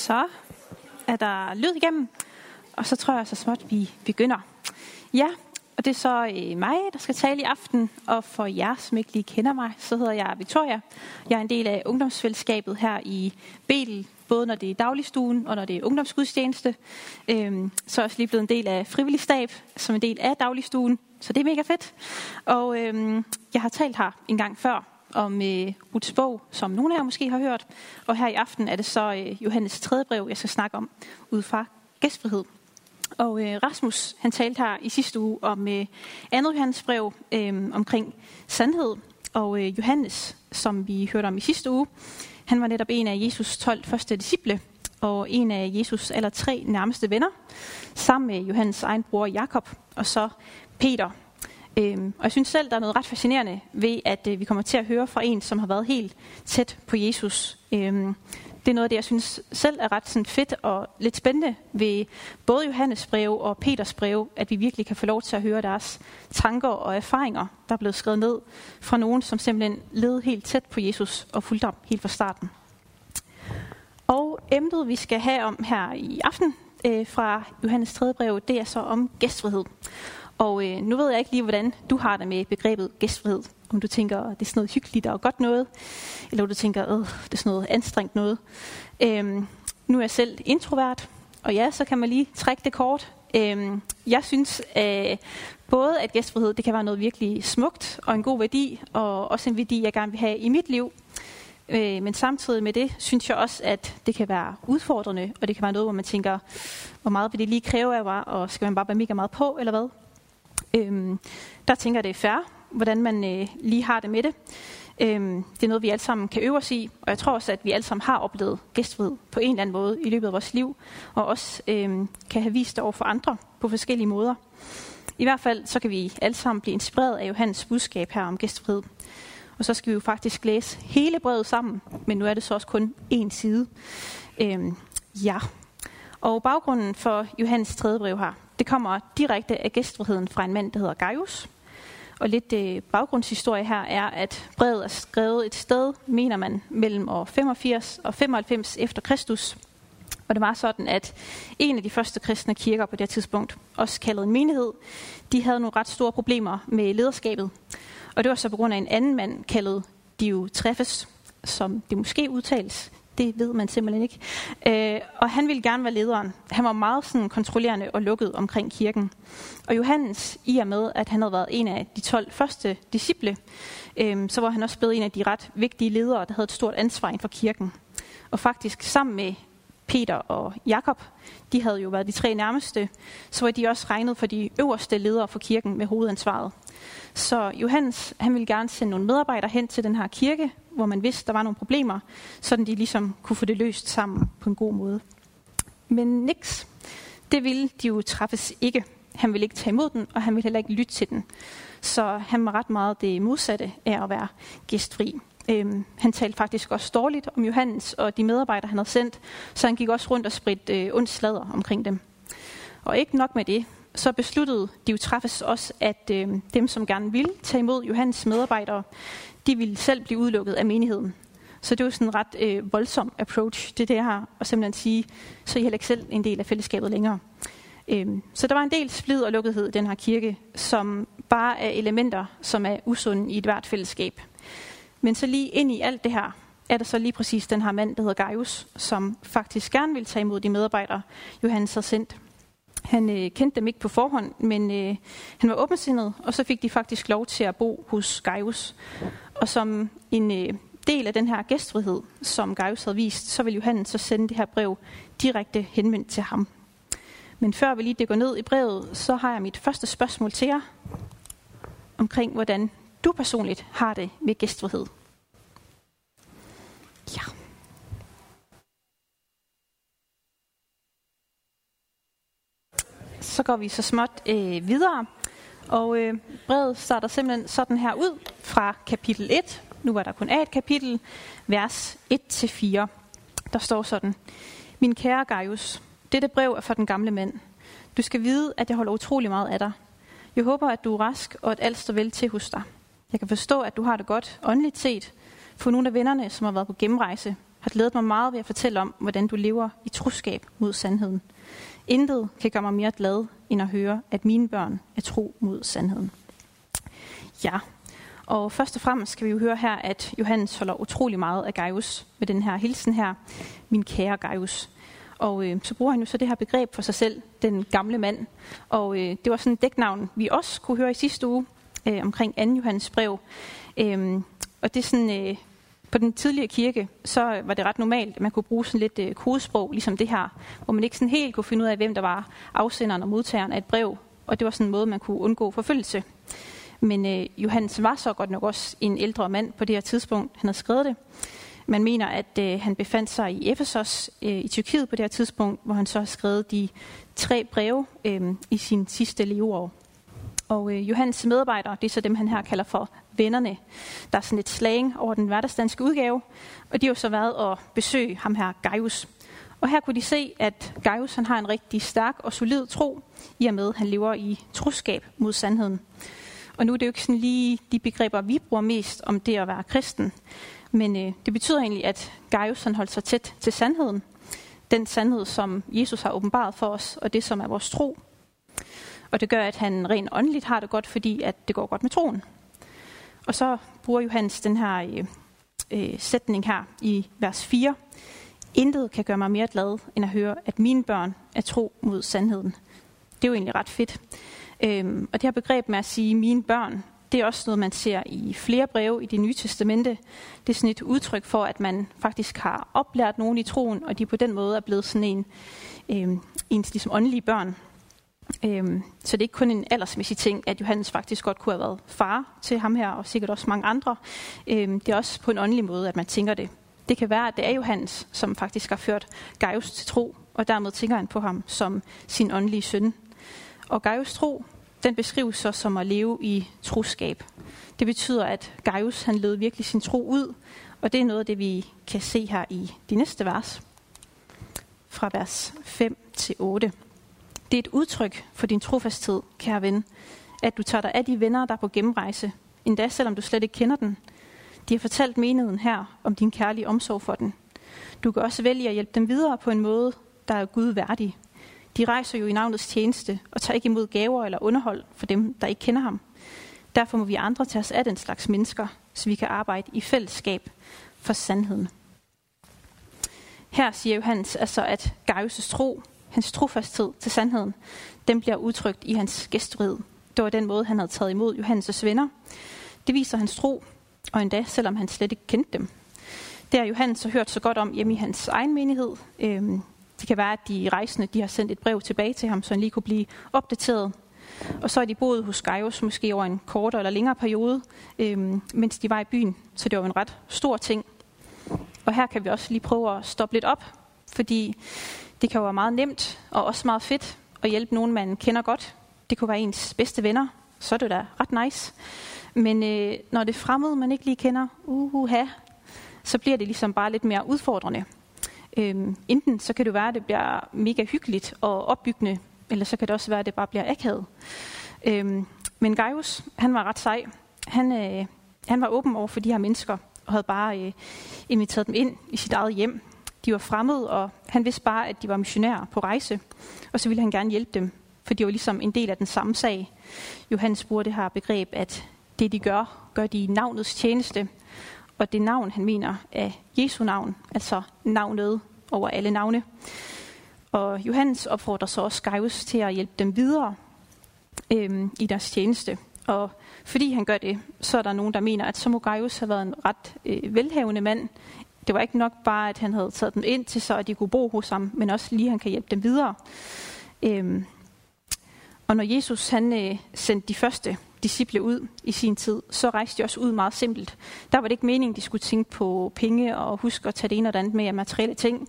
Så er der lyd igennem, og så tror jeg så småt, vi begynder. Ja, og det er så øh, mig, der skal tale i aften, og for jer, som ikke lige kender mig, så hedder jeg Victoria. Jeg er en del af ungdomsfællesskabet her i Bedel, både når det er dagligstuen og når det er ungdomsgudstjeneste. Øhm, så er jeg også lige blevet en del af frivillig stab, som en del af dagligstuen, så det er mega fedt. Og øhm, jeg har talt her en gang før, om øh, Ruths bog, som nogle af jer måske har hørt. Og her i aften er det så øh, Johannes 3. brev, jeg skal snakke om, ud fra gæstfrihed. Og øh, Rasmus, han talte her i sidste uge om øh, andet Johannes brev øh, omkring sandhed. Og øh, Johannes, som vi hørte om i sidste uge, han var netop en af Jesus 12 første disciple, og en af Jesus aller tre nærmeste venner, sammen med Johannes egen bror Jakob, og så Peter, Øhm, og jeg synes selv, der er noget ret fascinerende ved, at øh, vi kommer til at høre fra en, som har været helt tæt på Jesus. Øhm, det er noget af det, jeg synes selv er ret sådan fedt og lidt spændende ved både Johannes brev og Peters brev, at vi virkelig kan få lov til at høre deres tanker og erfaringer, der er blevet skrevet ned fra nogen, som simpelthen levede helt tæt på Jesus og fulgte op helt fra starten. Og emnet, vi skal have om her i aften øh, fra Johannes 3. brev, det er så om gæstfrihed. Og øh, nu ved jeg ikke lige, hvordan du har det med begrebet gæstfrihed. Om du tænker, det er sådan noget hyggeligt og godt noget, eller om du tænker, øh, det er sådan noget anstrengt noget. Øhm, nu er jeg selv introvert, og ja, så kan man lige trække det kort. Øhm, jeg synes øh, både, at gæstfrihed det kan være noget virkelig smukt og en god værdi, og også en værdi, jeg gerne vil have i mit liv. Øh, men samtidig med det, synes jeg også, at det kan være udfordrende, og det kan være noget, hvor man tænker, hvor meget vil det lige kræve af mig, og skal man bare være mega meget på, eller hvad? Øhm, der tænker jeg, det er fair, hvordan man øh, lige har det med det. Øhm, det er noget, vi alle sammen kan øve os i, og jeg tror også, at vi alle sammen har oplevet gæstfrihed på en eller anden måde i løbet af vores liv, og også øhm, kan have vist det over for andre på forskellige måder. I hvert fald så kan vi alle sammen blive inspireret af Johannes budskab her om gæstfrihed. Og så skal vi jo faktisk læse hele brevet sammen, men nu er det så også kun én side. Øhm, ja. Og baggrunden for Johannes tredje brev her, det kommer direkte af gæstfriheden fra en mand, der hedder Gaius. Og lidt øh, baggrundshistorie her er, at brevet er skrevet et sted, mener man, mellem år 85 og 95 efter Kristus. Og det var sådan, at en af de første kristne kirker på det tidspunkt, også kaldet en menighed, de havde nogle ret store problemer med lederskabet. Og det var så på grund af en anden mand, kaldet Dio Treffes, som det måske udtales det ved man simpelthen ikke. Øh, og han ville gerne være lederen. Han var meget sådan, kontrollerende og lukket omkring kirken. Og Johannes, i og med, at han havde været en af de 12 første disciple, øh, så var han også blevet en af de ret vigtige ledere, der havde et stort ansvar inden for kirken. Og faktisk sammen med Peter og Jakob, de havde jo været de tre nærmeste, så var de også regnet for de øverste ledere for kirken med hovedansvaret. Så Johannes, han ville gerne sende nogle medarbejdere hen til den her kirke, hvor man vidste, der var nogle problemer, så de ligesom kunne få det løst sammen på en god måde. Men niks, det ville de jo træffes ikke. Han ville ikke tage imod den, og han ville heller ikke lytte til den. Så han var ret meget det modsatte af at være gæstfri. Øhm, han talte faktisk også dårligt om Johannes og de medarbejdere, han havde sendt, så han gik også rundt og spredte øh, ondt sladder omkring dem. Og ikke nok med det, så besluttede de jo træffes også, at øh, dem, som gerne ville tage imod Johannes medarbejdere, de ville selv blive udelukket af menigheden. Så det var sådan en ret øh, voldsom approach det der her, og simpelthen sige, så er I heller ikke selv en del af fællesskabet længere. Øhm, så der var en del splid og lukkethed i den her kirke, som bare er elementer, som er usunde i et hvert fællesskab. Men så lige ind i alt det her, er der så lige præcis den her mand, der hedder Gaius, som faktisk gerne vil tage imod de medarbejdere, Johannes har sendt. Han øh, kendte dem ikke på forhånd, men øh, han var åbensindet, og så fik de faktisk lov til at bo hos Gaius. Og som en øh, del af den her gæstfrihed, som Gaius havde vist, så ville Johannes så sende det her brev direkte henvendt til ham. Men før vi lige går ned i brevet, så har jeg mit første spørgsmål til jer omkring, hvordan du personligt har det med gæstfrihed. Ja. Så går vi så småt øh, videre. Og øh, brevet starter simpelthen sådan her ud fra kapitel 1. Nu var der kun et kapitel, vers 1-4. Der står sådan. Min kære Gaius, dette brev er for den gamle mand. Du skal vide, at jeg holder utrolig meget af dig. Jeg håber, at du er rask, og at alt står vel til hos dig. Jeg kan forstå, at du har det godt åndeligt set. For nogle af vennerne, som har været på gennemrejse, har glædet mig meget ved at fortælle om, hvordan du lever i troskab mod sandheden. Intet kan gøre mig mere glad, end at høre, at mine børn er tro mod sandheden. Ja, og først og fremmest skal vi jo høre her, at Johannes holder utrolig meget af Gaius med den her hilsen her, min kære Gaius. Og øh, så bruger han jo så det her begreb for sig selv, den gamle mand. Og øh, det var sådan et dæknavn, vi også kunne høre i sidste uge øh, omkring 2. Johannes brev. Øh, og det er sådan, øh, på den tidligere kirke, så var det ret normalt, at man kunne bruge sådan lidt øh, kodesprog, ligesom det her, hvor man ikke sådan helt kunne finde ud af, hvem der var afsenderen og modtageren af et brev. Og det var sådan en måde, man kunne undgå forfølgelse. Men øh, Johannes var så godt nok også en ældre mand på det her tidspunkt, han havde skrevet det. Man mener, at øh, han befandt sig i Efesos øh, i Tyrkiet på det her tidspunkt, hvor han så har skrevet de tre breve øh, i sin sidste leveår. Og øh, Johannes medarbejdere, det er så dem, han her kalder for vennerne. Der er sådan et slang over den hverdagsdanske udgave, og de har jo så været og besøge ham her, Gaius. Og her kunne de se, at Gaius han har en rigtig stærk og solid tro, i og med, at han lever i troskab mod sandheden. Og nu er det jo ikke sådan lige de begreber, vi bruger mest om det at være kristen. Men øh, det betyder egentlig, at Gaius han holdt sig tæt til sandheden. Den sandhed, som Jesus har åbenbaret for os, og det, som er vores tro. Og det gør, at han rent åndeligt har det godt, fordi at det går godt med troen. Og så bruger Johannes den her øh, øh, sætning her i vers 4. Intet kan gøre mig mere glad, end at høre, at mine børn er tro mod sandheden. Det er jo egentlig ret fedt. Øhm, og det her begreb med at sige mine børn, det er også noget, man ser i flere breve i det nye testamente. Det er sådan et udtryk for, at man faktisk har oplært nogen i troen, og de på den måde er blevet sådan en, øhm, ens ligesom åndelige børn. Øhm, så det er ikke kun en aldersmæssig ting, at Johannes faktisk godt kunne have været far til ham her, og sikkert også mange andre. Øhm, det er også på en åndelig måde, at man tænker det. Det kan være, at det er Johannes, som faktisk har ført Gaius til tro, og dermed tænker han på ham som sin åndelige søn. Og Gaius tro, den beskrives så som at leve i troskab. Det betyder, at Gaius han levede virkelig sin tro ud, og det er noget af det, vi kan se her i de næste vers, fra vers 5 til 8. Det er et udtryk for din trofasthed, kære ven, at du tager dig af de venner, der er på gennemrejse, endda selvom du slet ikke kender den. De har fortalt menigheden her om din kærlige omsorg for den. Du kan også vælge at hjælpe dem videre på en måde, der er Gud værdig. De rejser jo i navnets tjeneste og tager ikke imod gaver eller underhold for dem, der ikke kender ham. Derfor må vi andre tage os af den slags mennesker, så vi kan arbejde i fællesskab for sandheden. Her siger Johannes altså, at Gaius' tro hans trofasthed til sandheden, den bliver udtrykt i hans gæstfrihed. Det var den måde, han havde taget imod Johannes' venner. Det viser hans tro, og endda selvom han slet ikke kendte dem. Det har Johannes så hørt så godt om hjemme i hans egen menighed. Øhm, det kan være, at de rejsende de har sendt et brev tilbage til ham, så han lige kunne blive opdateret. Og så er de boet hos Gaius måske over en kortere eller længere periode, øhm, mens de var i byen. Så det var en ret stor ting. Og her kan vi også lige prøve at stoppe lidt op, fordi det kan jo være meget nemt og også meget fedt at hjælpe nogen, man kender godt. Det kunne være ens bedste venner. Så er det da ret nice. Men øh, når det er fremmede, man ikke lige kender, uha, så bliver det ligesom bare lidt mere udfordrende. Øhm, enten så kan det være, at det bliver mega hyggeligt og opbyggende, eller så kan det også være, at det bare bliver akavet. Øhm, men Gaius, han var ret sej. Han, øh, han var åben over for de her mennesker, og havde bare øh, inviteret dem ind i sit eget hjem. De var fremmede, og han vidste bare, at de var missionærer på rejse. Og så ville han gerne hjælpe dem, for de var ligesom en del af den samme sag. Johannes bruger det her begreb, at det de gør, gør de i navnets tjeneste. Og det navn, han mener, er Jesu navn, altså navnet over alle navne. Og Johannes opfordrer så også Gaius til at hjælpe dem videre øhm, i deres tjeneste. Og fordi han gør det, så er der nogen, der mener, at så må Gaius have været en ret øh, velhavende mand, det var ikke nok bare, at han havde taget dem ind til så, at de kunne bo hos ham, men også lige, at han kan hjælpe dem videre. Øhm, og når Jesus han øh, sendte de første disciple ud i sin tid, så rejste de også ud meget simpelt. Der var det ikke meningen, de skulle tænke på penge og huske at tage det ene og det andet med af materielle ting.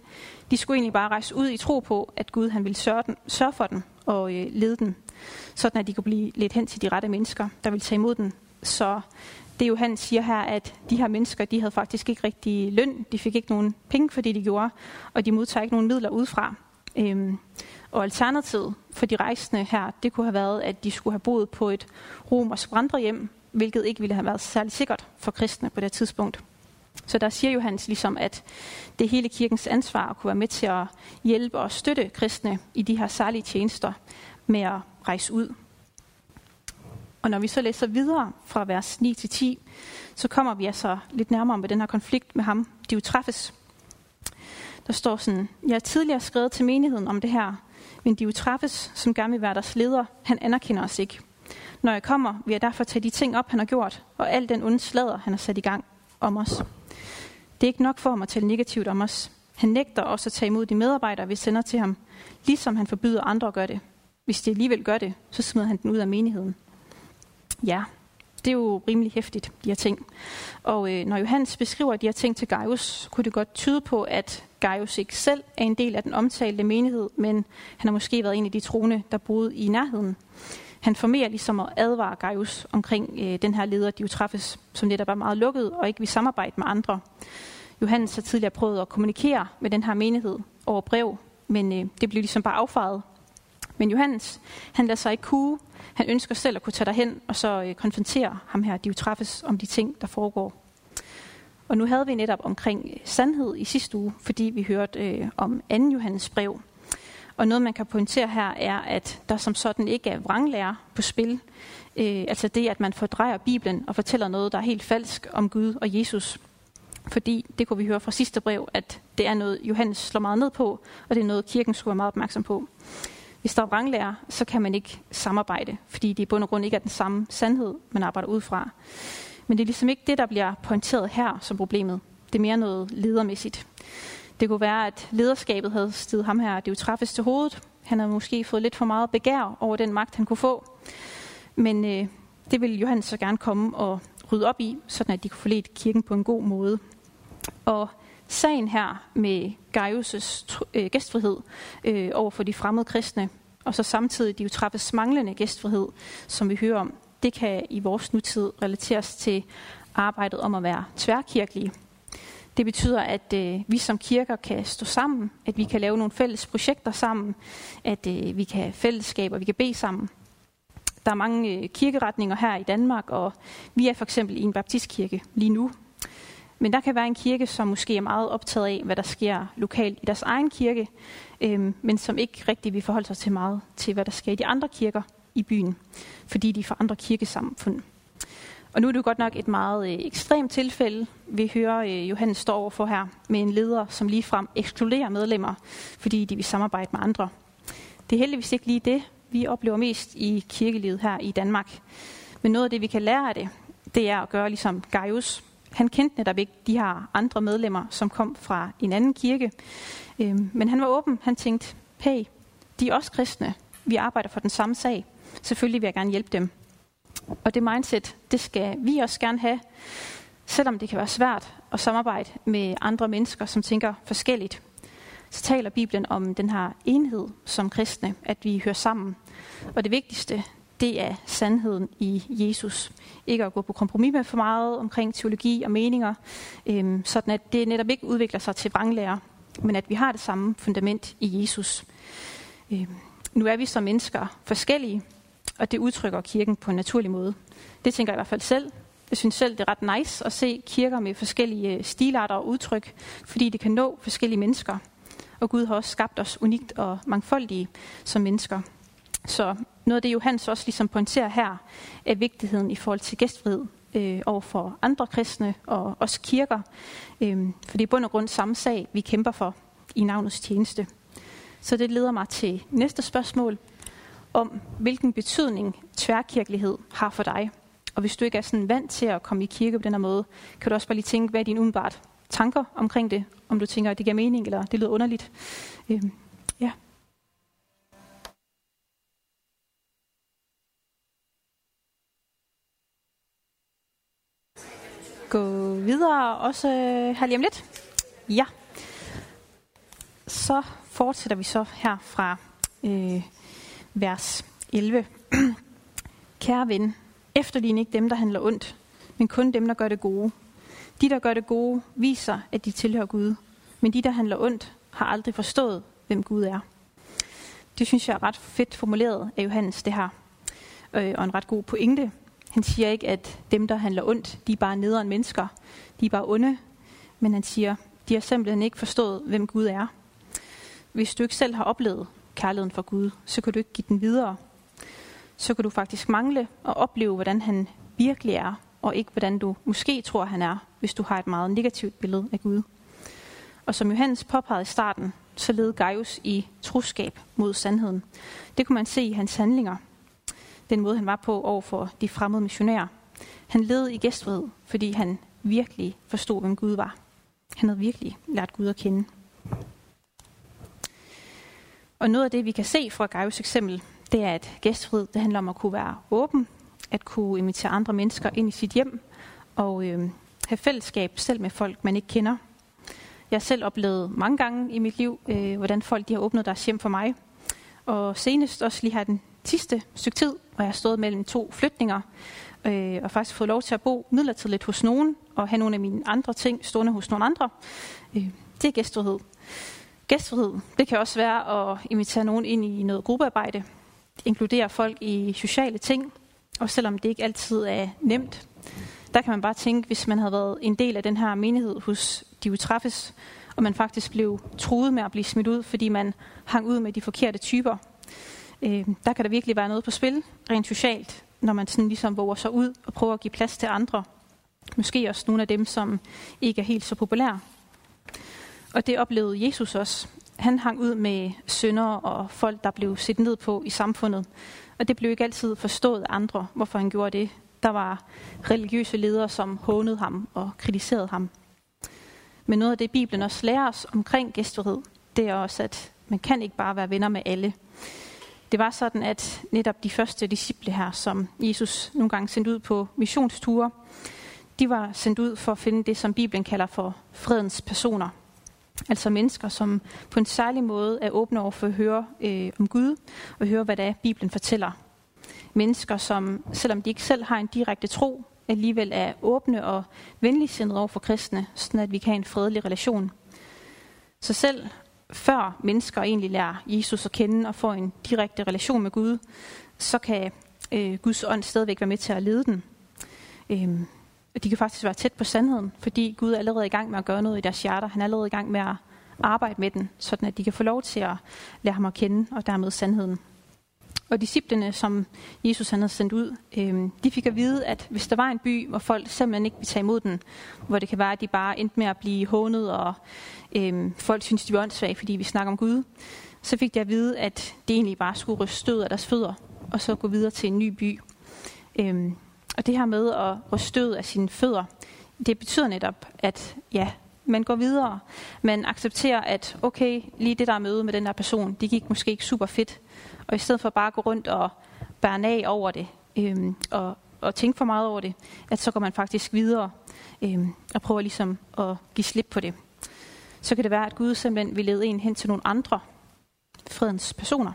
De skulle egentlig bare rejse ud i tro på, at Gud han ville sørge, den, sørge for dem og øh, lede dem, sådan at de kunne blive lidt hen til de rette mennesker, der ville tage imod dem. Så det Johan siger her, at de her mennesker, de havde faktisk ikke rigtig løn, de fik ikke nogen penge for det, de gjorde, og de modtager ikke nogen midler udefra. Øhm, og alternativet for de rejsende her, det kunne have været, at de skulle have boet på et romersk vandrehjem, hvilket ikke ville have været særlig sikkert for kristne på det tidspunkt. Så der siger Johannes ligesom, at det hele kirkens ansvar at kunne være med til at hjælpe og støtte kristne i de her særlige tjenester med at rejse ud. Og når vi så læser videre fra vers 9 til 10, så kommer vi altså lidt nærmere med den her konflikt med ham, træffes. Der står sådan, jeg har tidligere skrevet til menigheden om det her, men træffes, som gerne vil være deres leder, han anerkender os ikke. Når jeg kommer, vil jeg derfor tage de ting op, han har gjort, og al den onde slader, han har sat i gang om os. Det er ikke nok for ham at tale negativt om os. Han nægter også at tage imod de medarbejdere, vi sender til ham, ligesom han forbyder andre at gøre det. Hvis de alligevel gør det, så smider han den ud af menigheden. Ja, det er jo rimelig hæftigt, de her ting. Og øh, når Johannes beskriver de her ting til Gaius, kunne det godt tyde på, at Gaius ikke selv er en del af den omtalte menighed, men han har måske været en af de troende, der boede i nærheden. Han formerer ligesom at advare Gaius omkring øh, den her leder, de jo træffes, som netop er meget lukket og ikke vil samarbejde med andre. Johannes har tidligere prøvet at kommunikere med den her menighed over brev, men øh, det blev ligesom bare affaret. Men Johannes, han lader sig ikke kue. Han ønsker selv at kunne tage derhen og så øh, konfrontere ham her, Diotrephes, om de ting, der foregår. Og nu havde vi netop omkring øh, sandhed i sidste uge, fordi vi hørte øh, om 2. Johannes brev. Og noget, man kan pointere her, er, at der som sådan ikke er vranglærer på spil. Øh, altså det, at man fordrejer Bibelen og fortæller noget, der er helt falsk om Gud og Jesus. Fordi, det kunne vi høre fra sidste brev, at det er noget, Johannes slår meget ned på, og det er noget, kirken skulle være meget opmærksom på. Hvis der er vranglærer, så kan man ikke samarbejde, fordi det i bund og grund ikke er den samme sandhed, man arbejder ud fra. Men det er ligesom ikke det, der bliver pointeret her som problemet. Det er mere noget ledermæssigt. Det kunne være, at lederskabet havde stiget ham her, det jo træffes til hovedet. Han havde måske fået lidt for meget begær over den magt, han kunne få. Men øh, det ville Johannes så gerne komme og rydde op i, sådan at de kunne forlede kirken på en god måde. Og sagen her med Gaius' øh, gæstfrihed øh, over for de fremmede kristne, og så samtidig de jo manglende gæstfrihed, som vi hører om, det kan i vores nutid relateres til arbejdet om at være tværkirkelige. Det betyder, at øh, vi som kirker kan stå sammen, at vi kan lave nogle fælles projekter sammen, at øh, vi kan have fællesskab, og vi kan bede sammen. Der er mange øh, kirkeretninger her i Danmark, og vi er for eksempel i en baptistkirke lige nu. Men der kan være en kirke, som måske er meget optaget af, hvad der sker lokalt i deres egen kirke, øh, men som ikke rigtig vil forholde sig til meget til, hvad der sker i de andre kirker i byen, fordi de er fra andre kirkesamfund. Og nu er det jo godt nok et meget øh, ekstremt tilfælde, vi hører øh, Johannes står overfor her, med en leder, som ligefrem ekskluderer medlemmer, fordi de vil samarbejde med andre. Det er heldigvis ikke lige det, vi oplever mest i kirkelivet her i Danmark. Men noget af det, vi kan lære af det, det er at gøre ligesom Gaius. Han kendte netop ikke de her andre medlemmer, som kom fra en anden kirke. Øhm, men han var åben. Han tænkte, hey, de er også kristne. Vi arbejder for den samme sag. Selvfølgelig vil jeg gerne hjælpe dem. Og det mindset, det skal vi også gerne have, selvom det kan være svært at samarbejde med andre mennesker, som tænker forskelligt. Så taler Bibelen om den her enhed som kristne, at vi hører sammen. Og det vigtigste, det er sandheden i Jesus. Ikke at gå på kompromis med for meget omkring teologi og meninger, øhm, sådan at det netop ikke udvikler sig til vranglærer, men at vi har det samme fundament i Jesus. Øhm, nu er vi som mennesker forskellige, og det udtrykker kirken på en naturlig måde. Det tænker jeg i hvert fald selv. Jeg synes selv, det er ret nice at se kirker med forskellige øh, stilarter og udtryk, fordi det kan nå forskellige mennesker. Og Gud har også skabt os unikt og mangfoldige som mennesker. Så noget af det, Johannes også ligesom pointerer her, er vigtigheden i forhold til gæstfrihed øh, over for andre kristne og også kirker. Øh, for det er bund og grund samme sag, vi kæmper for i navnets tjeneste. Så det leder mig til næste spørgsmål om, hvilken betydning tværkirkelighed har for dig. Og hvis du ikke er sådan vant til at komme i kirke på den her måde, kan du også bare lige tænke, hvad er dine umiddelbart tanker omkring det? Om du tænker, at det giver mening, eller det lyder underligt. Øh, Gå videre også øh, her lige om lidt. Ja. Så fortsætter vi så her fra øh, vers 11. Kære ven, efterlign ikke dem, der handler ondt, men kun dem, der gør det gode. De, der gør det gode, viser, at de tilhører Gud. Men de, der handler ondt, har aldrig forstået, hvem Gud er. Det synes jeg er ret fedt formuleret af Johannes, det her. Øh, og en ret god pointe. Han siger ikke, at dem, der handler ondt, de er bare nederen mennesker. De er bare onde. men han siger, de har simpelthen ikke forstået, hvem Gud er. Hvis du ikke selv har oplevet kærligheden for Gud, så kan du ikke give den videre. Så kan du faktisk mangle og opleve, hvordan han virkelig er, og ikke hvordan du måske tror, han er, hvis du har et meget negativt billede af Gud. Og som Johannes påpegede i starten, så led Gaius i troskab mod sandheden. Det kunne man se i hans handlinger. Den måde, han var på over for de fremmede missionærer. Han led i gæstfrihed, fordi han virkelig forstod, hvem Gud var. Han havde virkelig lært Gud at kende. Og noget af det, vi kan se fra Gaius eksempel, det er, at gæstfrihed det handler om at kunne være åben, at kunne invitere andre mennesker ind i sit hjem, og øh, have fællesskab selv med folk, man ikke kender. Jeg har selv oplevet mange gange i mit liv, øh, hvordan folk de har åbnet deres hjem for mig. Og senest også lige her den sidste stykke tid, hvor jeg har stået mellem to flytninger, øh, og faktisk fået lov til at bo midlertidigt hos nogen, og have nogle af mine andre ting stående hos nogle andre. Øh, det er gæstfrihed. Gæstfrihed, det kan også være at invitere nogen ind i noget gruppearbejde, inkludere folk i sociale ting, og selvom det ikke altid er nemt, der kan man bare tænke, hvis man havde været en del af den her menighed hos de utræffes, og man faktisk blev truet med at blive smidt ud, fordi man hang ud med de forkerte typer. Øh, der kan der virkelig være noget på spil, rent socialt, når man sådan ligesom våger sig ud og prøver at give plads til andre. Måske også nogle af dem, som ikke er helt så populære. Og det oplevede Jesus også. Han hang ud med syndere og folk, der blev set ned på i samfundet. Og det blev ikke altid forstået af andre, hvorfor han gjorde det. Der var religiøse ledere, som hånede ham og kritiserede ham. Men noget af det, Bibelen også lærer os omkring gæstfrihed, det er også, at man kan ikke bare være venner med alle. Det var sådan, at netop de første disciple her, som Jesus nogle gange sendte ud på missionsture, de var sendt ud for at finde det, som Bibelen kalder for fredens personer. Altså mennesker, som på en særlig måde er åbne over for at høre øh, om Gud, og høre, hvad det er, Bibelen fortæller. Mennesker, som selvom de ikke selv har en direkte tro, alligevel er åbne og venligsindede over for kristne, sådan at vi kan have en fredelig relation. Så selv før mennesker egentlig lærer Jesus at kende og får en direkte relation med Gud, så kan øh, Guds ånd stadigvæk være med til at lede den. Øhm, de kan faktisk være tæt på sandheden, fordi Gud er allerede i gang med at gøre noget i deres hjerter. Han er allerede i gang med at arbejde med den, sådan at de kan få lov til at lære ham at kende, og dermed sandheden. Og disciplene, som Jesus han havde sendt ud, øh, de fik at vide, at hvis der var en by, hvor folk simpelthen ikke ville tage imod den, hvor det kan være, at de bare endte med at blive hånet, og øh, folk synes, de var åndssvage, fordi vi snakker om Gud, så fik de at vide, at det egentlig bare skulle ryste stød af deres fødder, og så gå videre til en ny by. Øh, og det her med at ryste stød af sine fødder, det betyder netop, at ja, man går videre. Man accepterer, at okay, lige det der møde med den der person, det gik måske ikke super fedt. Og i stedet for bare at gå rundt og bære af over det, øhm, og, og tænke for meget over det, at så går man faktisk videre øhm, og prøver ligesom at give slip på det. Så kan det være, at Gud simpelthen vil lede en hen til nogle andre fredens personer.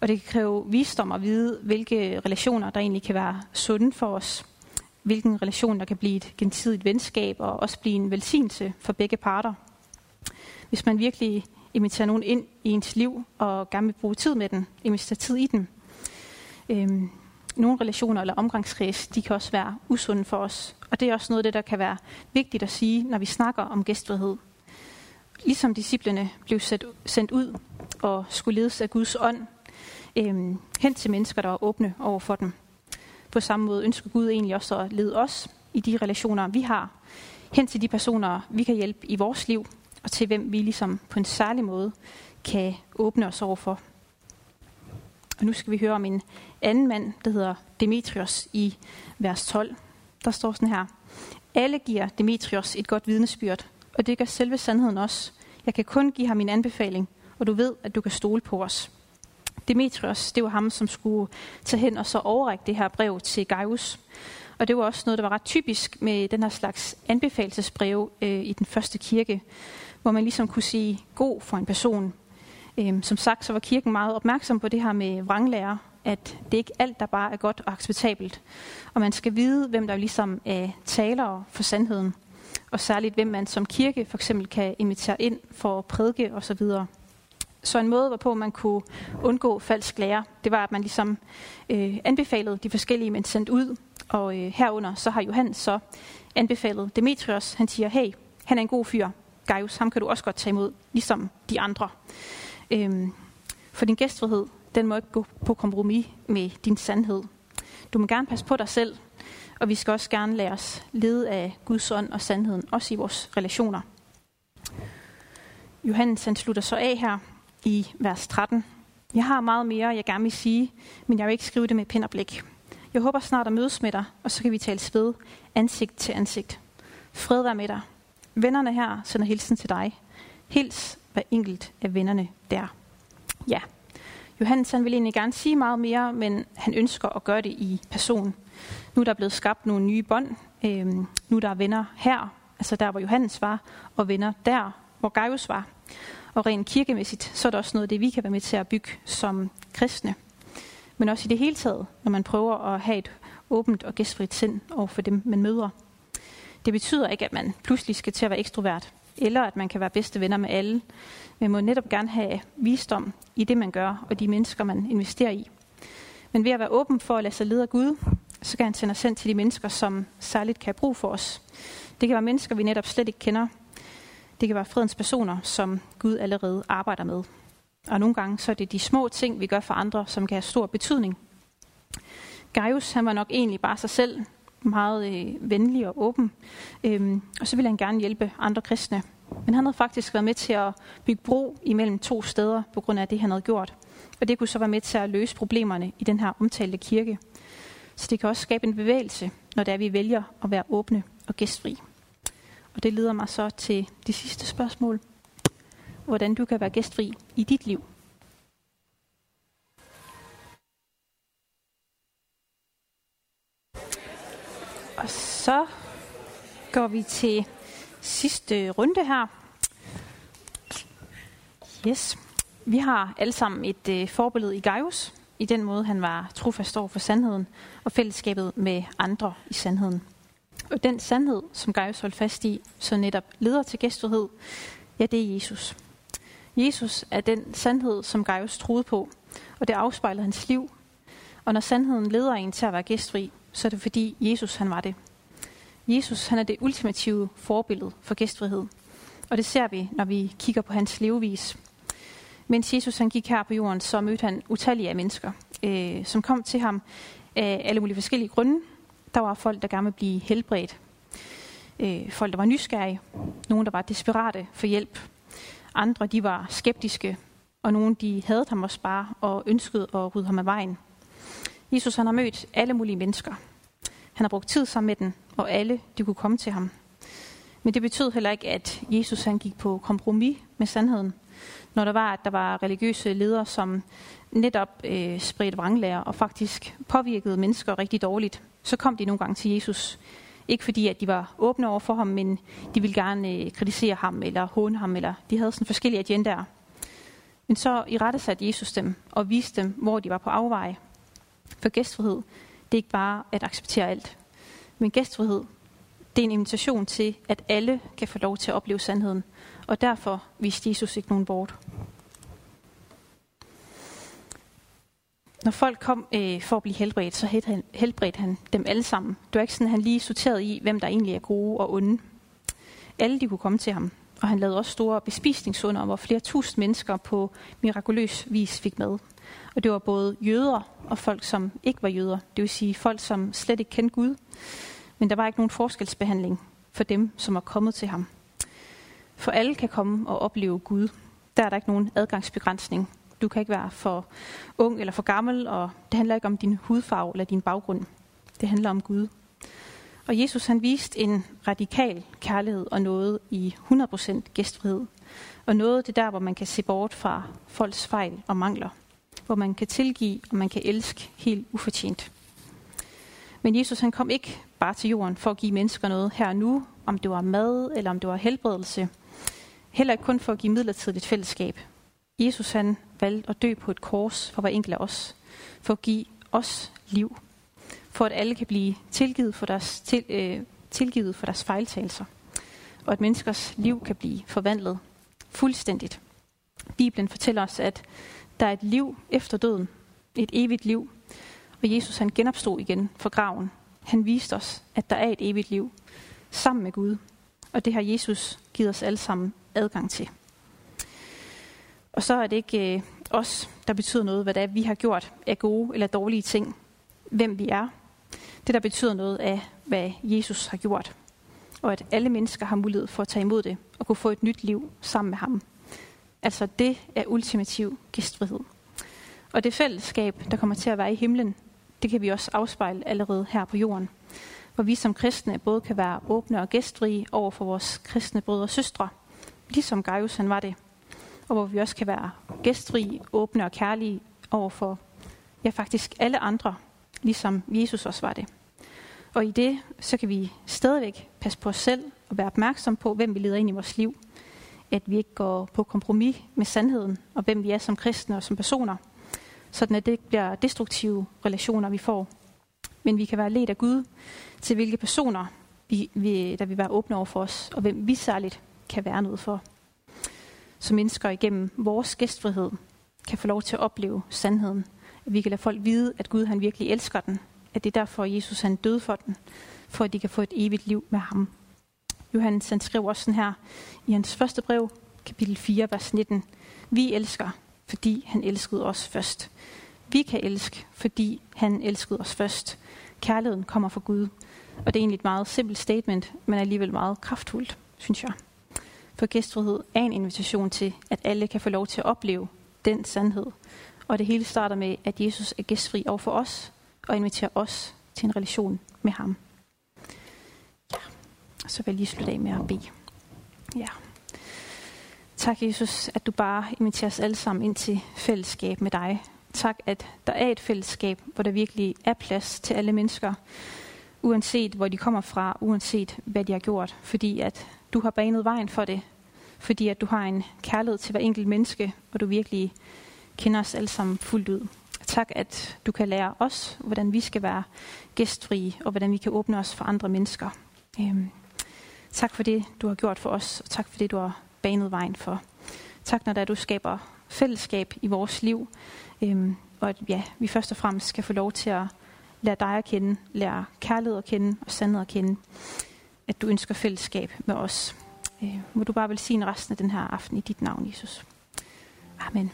Og det kan kræve visdom at vide, hvilke relationer, der egentlig kan være sunde for os. Hvilken relation, der kan blive et gensidigt venskab og også blive en velsignelse for begge parter. Hvis man virkelig invitere nogen ind i ens liv og gerne vil bruge tid med den, investere tid i den. Øhm, nogle relationer eller omgangskreds, de kan også være usunde for os. Og det er også noget af det, der kan være vigtigt at sige, når vi snakker om gæstfrihed. Ligesom disciplene blev sendt ud og skulle ledes af Guds ånd øhm, hen til mennesker, der var åbne over for dem. På samme måde ønsker Gud egentlig også at lede os i de relationer, vi har, hen til de personer, vi kan hjælpe i vores liv, og til hvem vi ligesom på en særlig måde kan åbne os over for. Og nu skal vi høre om en anden mand, der hedder Demetrios i vers 12. Der står sådan her. Alle giver Demetrios et godt vidnesbyrd, og det gør selve sandheden også. Jeg kan kun give ham min anbefaling, og du ved, at du kan stole på os. Demetrios, det var ham, som skulle tage hen og så overrække det her brev til Gaius. Og det var også noget, der var ret typisk med den her slags anbefalelsesbreve øh, i den første kirke, hvor man ligesom kunne sige god for en person. Øhm, som sagt, så var kirken meget opmærksom på det her med vranglærer, at det ikke alt, der bare er godt og acceptabelt. Og man skal vide, hvem der ligesom er talere for sandheden. Og særligt, hvem man som kirke for eksempel kan invitere ind for at prædike osv. Så en måde, hvorpå man kunne undgå falsk lære, det var, at man ligesom øh, anbefalede de forskellige, man sendte ud. Og øh, herunder så har Johannes så anbefalet Demetrios. Han siger, hey, Han er en god fyr. Gaius, ham kan du også godt tage imod, ligesom de andre. Øhm, for din gæstfrihed, den må ikke gå på kompromis med din sandhed. Du må gerne passe på dig selv, og vi skal også gerne lade os lede af Guds ånd og sandheden, også i vores relationer. Johannes han slutter så af her i vers 13. Jeg har meget mere, jeg gerne vil sige, men jeg vil ikke skrive det med pen og blik. Jeg håber snart at mødes med dig, og så kan vi tale ved ansigt til ansigt. Fred være med dig. Vennerne her sender hilsen til dig. Hils hver enkelt af vennerne der. Ja, Johannes han vil egentlig gerne sige meget mere, men han ønsker at gøre det i person. Nu er der blevet skabt nogle nye bånd. Øhm, nu er der venner her, altså der hvor Johannes var, og venner der, hvor Gaius var. Og rent kirkemæssigt, så er det også noget det, vi kan være med til at bygge som kristne. Men også i det hele taget, når man prøver at have et åbent og gæstfrit sind over for dem, man møder. Det betyder ikke, at man pludselig skal til at være ekstrovert, eller at man kan være bedste venner med alle. Man må netop gerne have visdom i det, man gør, og de mennesker, man investerer i. Men ved at være åben for at lade sig lede af Gud, så kan han sende os hen til de mennesker, som særligt kan have brug for os. Det kan være mennesker, vi netop slet ikke kender. Det kan være fredens personer, som Gud allerede arbejder med. Og nogle gange så er det de små ting, vi gør for andre, som kan have stor betydning. Gaius, han var nok egentlig bare sig selv, meget øh, venlig og åben. Øhm, og så ville han gerne hjælpe andre kristne. Men han havde faktisk været med til at bygge bro imellem to steder, på grund af det, han havde gjort. Og det kunne så være med til at løse problemerne i den her omtalte kirke. Så det kan også skabe en bevægelse, når det er, vi vælger at være åbne og gæstfri. Og det leder mig så til det sidste spørgsmål. Hvordan du kan være gæstfri i dit liv. Så går vi til sidste runde her. Yes. Vi har alle sammen et øh, forbillede i Gaius, i den måde, han var trofast over for sandheden og fællesskabet med andre i sandheden. Og den sandhed, som Gaius holdt fast i, så netop leder til gæstfrihed, ja, det er Jesus. Jesus er den sandhed, som Gaius troede på, og det afspejler hans liv. Og når sandheden leder en til at være gæstfri, så er det fordi Jesus han var det. Jesus han er det ultimative forbillede for gæstfrihed. Og det ser vi, når vi kigger på hans levevis. Mens Jesus han gik her på jorden, så mødte han utallige af mennesker, øh, som kom til ham af alle mulige forskellige grunde. Der var folk, der gerne ville blive helbredt. Øh, folk, der var nysgerrige. Nogle, der var desperate for hjælp. Andre, de var skeptiske. Og nogle, de havde ham også bare og ønskede at rydde ham af vejen. Jesus han har mødt alle mulige mennesker. Han har brugt tid sammen med dem, og alle de kunne komme til ham. Men det betød heller ikke, at Jesus han gik på kompromis med sandheden. Når der var, at der var religiøse ledere, som netop øh, spredte vranglærer og faktisk påvirkede mennesker rigtig dårligt, så kom de nogle gange til Jesus. Ikke fordi, at de var åbne over for ham, men de ville gerne øh, kritisere ham eller håne ham, eller de havde sådan forskellige agendaer. Men så i rette satte Jesus dem og viste dem, hvor de var på afveje. For gæstfrihed, det er ikke bare at acceptere alt. Men gæstfrihed, det er en invitation til, at alle kan få lov til at opleve sandheden. Og derfor viste Jesus ikke nogen bort. Når folk kom øh, for at blive helbredt, så helbredte han dem alle sammen. Det var ikke sådan, at han lige sorterede i, hvem der egentlig er gode og onde. Alle de kunne komme til ham. Og han lavede også store bespisningsunder, hvor flere tusind mennesker på mirakuløs vis fik mad. Og det var både jøder og folk, som ikke var jøder. Det vil sige folk, som slet ikke kendte Gud. Men der var ikke nogen forskelsbehandling for dem, som var kommet til ham. For alle kan komme og opleve Gud. Der er der ikke nogen adgangsbegrænsning. Du kan ikke være for ung eller for gammel, og det handler ikke om din hudfarve eller din baggrund. Det handler om Gud. Og Jesus han viste en radikal kærlighed og noget i 100% gæstfrihed. Og noget det der, hvor man kan se bort fra folks fejl og mangler. Hvor man kan tilgive og man kan elske helt ufortjent. Men Jesus han kom ikke bare til jorden for at give mennesker noget her og nu, om det var mad eller om det var helbredelse. Heller ikke kun for at give midlertidigt fællesskab. Jesus han valgte at dø på et kors for hver enkelt af os. For at give os liv. For at alle kan blive tilgivet for deres, til, øh, tilgivet for deres fejltagelser. Og at menneskers liv kan blive forvandlet fuldstændigt. Bibelen fortæller os, at der er et liv efter døden. Et evigt liv. Og Jesus han genopstod igen fra graven. Han viste os, at der er et evigt liv sammen med Gud. Og det har Jesus givet os alle sammen adgang til. Og så er det ikke øh, os, der betyder noget, hvad det er, vi har gjort af gode eller dårlige ting. Hvem vi er. Det, der betyder noget af, hvad Jesus har gjort. Og at alle mennesker har mulighed for at tage imod det og kunne få et nyt liv sammen med ham. Altså det er ultimativ gæstfrihed. Og det fællesskab, der kommer til at være i himlen, det kan vi også afspejle allerede her på jorden. Hvor vi som kristne både kan være åbne og gæstfrie over for vores kristne brødre og søstre, ligesom Gaius han var det. Og hvor vi også kan være gæstfrie, åbne og kærlige over for ja, faktisk alle andre, ligesom Jesus også var det. Og i det, så kan vi stadigvæk passe på os selv og være opmærksom på, hvem vi leder ind i vores liv. At vi ikke går på kompromis med sandheden og hvem vi er som kristne og som personer. Sådan at det ikke bliver destruktive relationer, vi får. Men vi kan være ledt af Gud til hvilke personer, vi, vi, der vil være åbne over for os, og hvem vi særligt kan være noget for. Så mennesker igennem vores gæstfrihed kan få lov til at opleve sandheden. At vi kan lade folk vide, at Gud han virkelig elsker den. At det er derfor, Jesus han døde for den. For at de kan få et evigt liv med ham. Johannes han skriver også sådan her i hans første brev, kapitel 4, vers 19. Vi elsker, fordi han elskede os først. Vi kan elske, fordi han elskede os først. Kærligheden kommer fra Gud. Og det er egentlig et meget simpelt statement, men alligevel meget kraftfuldt, synes jeg. For gæstfrihed er en invitation til, at alle kan få lov til at opleve den sandhed. Og det hele starter med, at Jesus er gæstfri over for os, og inviterer os til en relation med ham. Så vil jeg lige slutte af med at bede. Ja. Tak, Jesus, at du bare inviterer os alle sammen ind til fællesskab med dig. Tak, at der er et fællesskab, hvor der virkelig er plads til alle mennesker, uanset hvor de kommer fra, uanset hvad de har gjort, fordi at du har banet vejen for det, fordi at du har en kærlighed til hver enkelt menneske, og du virkelig kender os alle sammen fuldt ud. Tak, at du kan lære os, hvordan vi skal være gæstfrie, og hvordan vi kan åbne os for andre mennesker. Øhm, tak for det, du har gjort for os, og tak for det, du har banet vejen for. Tak, når der du skaber fællesskab i vores liv, øhm, og at ja, vi først og fremmest skal få lov til at lære dig at kende, lære kærlighed at kende og sandhed at kende, at du ønsker fællesskab med os. Øh, må du bare velsigne resten af den her aften i dit navn, Jesus. Amen.